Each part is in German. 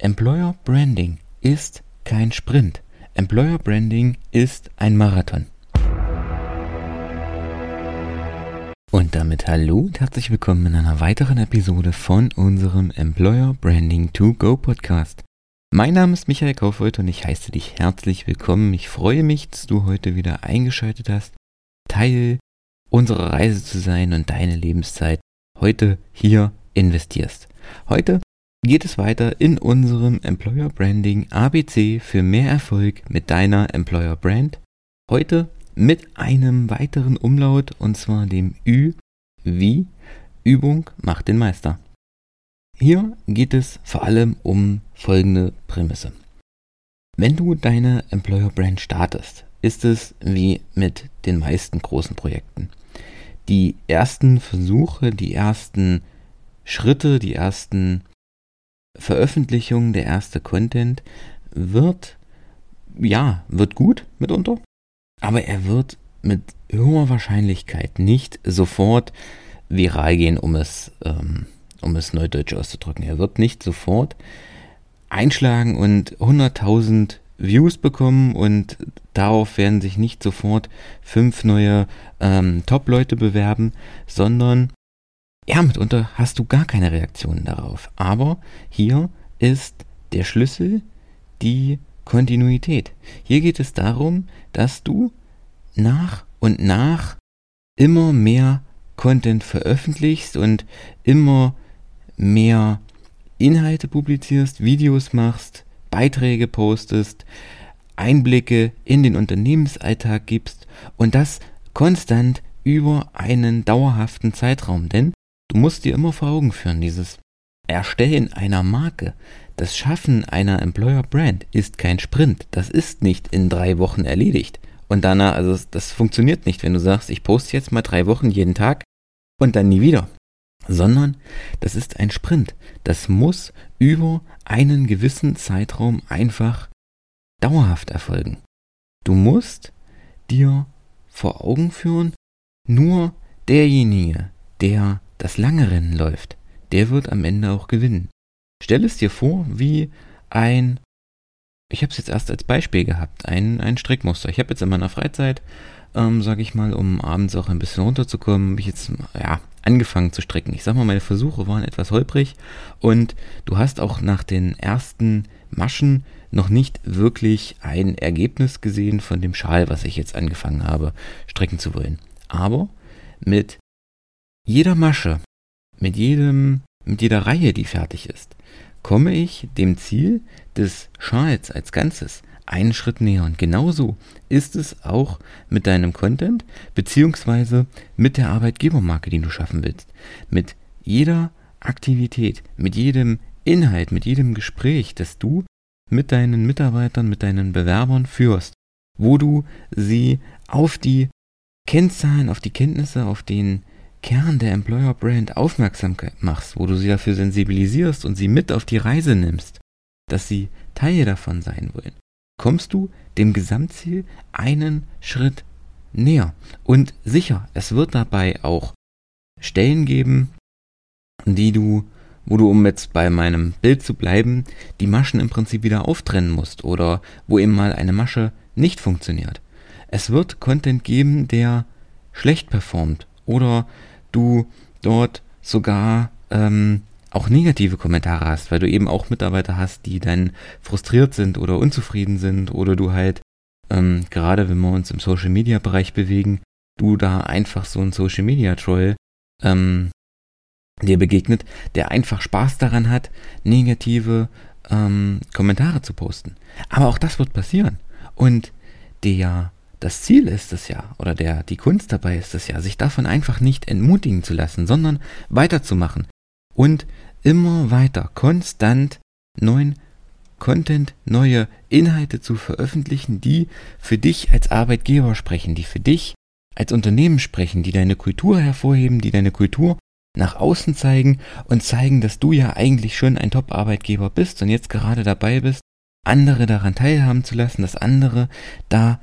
Employer Branding ist kein Sprint. Employer Branding ist ein Marathon. Und damit hallo und herzlich willkommen in einer weiteren Episode von unserem Employer Branding to Go Podcast. Mein Name ist Michael Kaufreuth und ich heiße dich herzlich willkommen. Ich freue mich, dass du heute wieder eingeschaltet hast, Teil unserer Reise zu sein und deine Lebenszeit heute hier investierst. Heute geht es weiter in unserem Employer Branding ABC für mehr Erfolg mit deiner Employer Brand. Heute mit einem weiteren Umlaut und zwar dem Ü wie Übung macht den Meister. Hier geht es vor allem um folgende Prämisse. Wenn du deine Employer Brand startest, ist es wie mit den meisten großen Projekten. Die ersten Versuche, die ersten Schritte, die ersten Veröffentlichung, der erste Content wird, ja, wird gut mitunter, aber er wird mit hoher Wahrscheinlichkeit nicht sofort viral gehen, um es, ähm, um es neudeutsch auszudrücken. Er wird nicht sofort einschlagen und 100.000 Views bekommen und darauf werden sich nicht sofort fünf neue ähm, Top-Leute bewerben, sondern ja, mitunter hast du gar keine Reaktionen darauf. Aber hier ist der Schlüssel die Kontinuität. Hier geht es darum, dass du nach und nach immer mehr Content veröffentlichst und immer mehr Inhalte publizierst, Videos machst, Beiträge postest, Einblicke in den Unternehmensalltag gibst und das konstant über einen dauerhaften Zeitraum. Denn Du musst dir immer vor Augen führen, dieses Erstellen einer Marke, das Schaffen einer Employer Brand ist kein Sprint. Das ist nicht in drei Wochen erledigt. Und danach, also das funktioniert nicht, wenn du sagst, ich poste jetzt mal drei Wochen jeden Tag und dann nie wieder. Sondern das ist ein Sprint. Das muss über einen gewissen Zeitraum einfach dauerhaft erfolgen. Du musst dir vor Augen führen, nur derjenige, der das lange Rennen läuft, der wird am Ende auch gewinnen. Stell es dir vor, wie ein, ich habe es jetzt erst als Beispiel gehabt, ein, ein Strickmuster. Ich habe jetzt in meiner Freizeit, ähm, sage ich mal, um abends auch ein bisschen runterzukommen, habe ich jetzt ja angefangen zu stricken. Ich sag mal, meine Versuche waren etwas holprig und du hast auch nach den ersten Maschen noch nicht wirklich ein Ergebnis gesehen von dem Schal, was ich jetzt angefangen habe, stricken zu wollen. Aber mit jeder Masche, mit jedem, mit jeder Reihe, die fertig ist, komme ich dem Ziel des Schals als Ganzes einen Schritt näher. Und genauso ist es auch mit deinem Content beziehungsweise mit der Arbeitgebermarke, die du schaffen willst. Mit jeder Aktivität, mit jedem Inhalt, mit jedem Gespräch, das du mit deinen Mitarbeitern, mit deinen Bewerbern führst, wo du sie auf die Kennzahlen, auf die Kenntnisse, auf den Kern der Employer Brand aufmerksam machst, wo du sie dafür sensibilisierst und sie mit auf die Reise nimmst, dass sie Teil davon sein wollen, kommst du dem Gesamtziel einen Schritt näher. Und sicher, es wird dabei auch Stellen geben, die du, wo du, um jetzt bei meinem Bild zu bleiben, die Maschen im Prinzip wieder auftrennen musst oder wo eben mal eine Masche nicht funktioniert. Es wird Content geben, der schlecht performt oder du dort sogar ähm, auch negative Kommentare hast, weil du eben auch Mitarbeiter hast, die dann frustriert sind oder unzufrieden sind oder du halt, ähm, gerade wenn wir uns im Social Media Bereich bewegen, du da einfach so ein Social Media Troll ähm, dir begegnet, der einfach Spaß daran hat, negative ähm, Kommentare zu posten. Aber auch das wird passieren. Und der das Ziel ist es ja, oder der, die Kunst dabei ist es ja, sich davon einfach nicht entmutigen zu lassen, sondern weiterzumachen. Und immer weiter konstant neuen Content, neue Inhalte zu veröffentlichen, die für dich als Arbeitgeber sprechen, die für dich als Unternehmen sprechen, die deine Kultur hervorheben, die deine Kultur nach außen zeigen und zeigen, dass du ja eigentlich schon ein Top-Arbeitgeber bist und jetzt gerade dabei bist, andere daran teilhaben zu lassen, dass andere da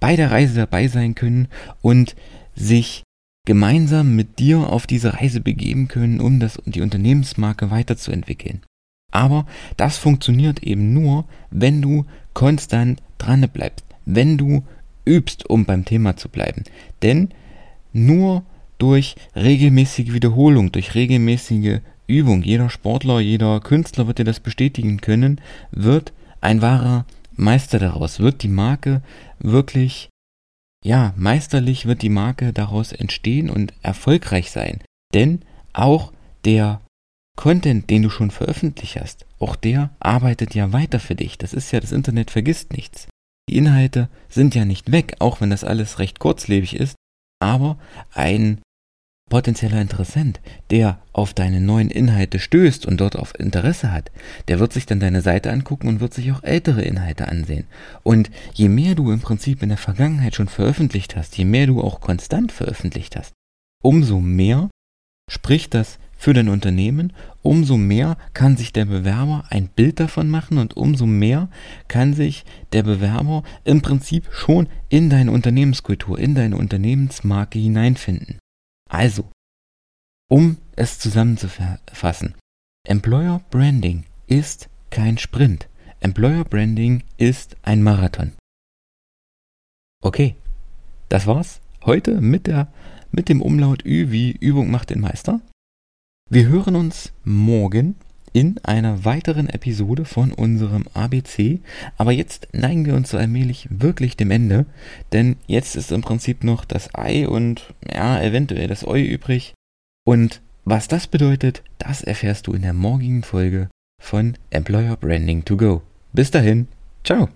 bei der Reise dabei sein können und sich gemeinsam mit dir auf diese Reise begeben können, um das, die Unternehmensmarke weiterzuentwickeln. Aber das funktioniert eben nur, wenn du konstant dran bleibst, wenn du übst, um beim Thema zu bleiben. Denn nur durch regelmäßige Wiederholung, durch regelmäßige Übung, jeder Sportler, jeder Künstler wird dir das bestätigen können, wird ein wahrer Meister daraus, wird die Marke wirklich, ja, meisterlich wird die Marke daraus entstehen und erfolgreich sein. Denn auch der Content, den du schon veröffentlicht hast, auch der arbeitet ja weiter für dich. Das ist ja, das Internet vergisst nichts. Die Inhalte sind ja nicht weg, auch wenn das alles recht kurzlebig ist, aber ein potenzieller Interessent, der auf deine neuen Inhalte stößt und dort auf Interesse hat, der wird sich dann deine Seite angucken und wird sich auch ältere Inhalte ansehen. Und je mehr du im Prinzip in der Vergangenheit schon veröffentlicht hast, je mehr du auch konstant veröffentlicht hast, umso mehr spricht das für dein Unternehmen, umso mehr kann sich der Bewerber ein Bild davon machen und umso mehr kann sich der Bewerber im Prinzip schon in deine Unternehmenskultur, in deine Unternehmensmarke hineinfinden. Also, um es zusammenzufassen, Employer Branding ist kein Sprint. Employer Branding ist ein Marathon. Okay, das war's heute mit der mit dem Umlaut Ü wie Übung macht den Meister. Wir hören uns morgen in einer weiteren Episode von unserem ABC. Aber jetzt neigen wir uns so allmählich wirklich dem Ende, denn jetzt ist im Prinzip noch das Ei und ja, eventuell das Eu übrig. Und was das bedeutet, das erfährst du in der morgigen Folge von Employer Branding to Go. Bis dahin, ciao!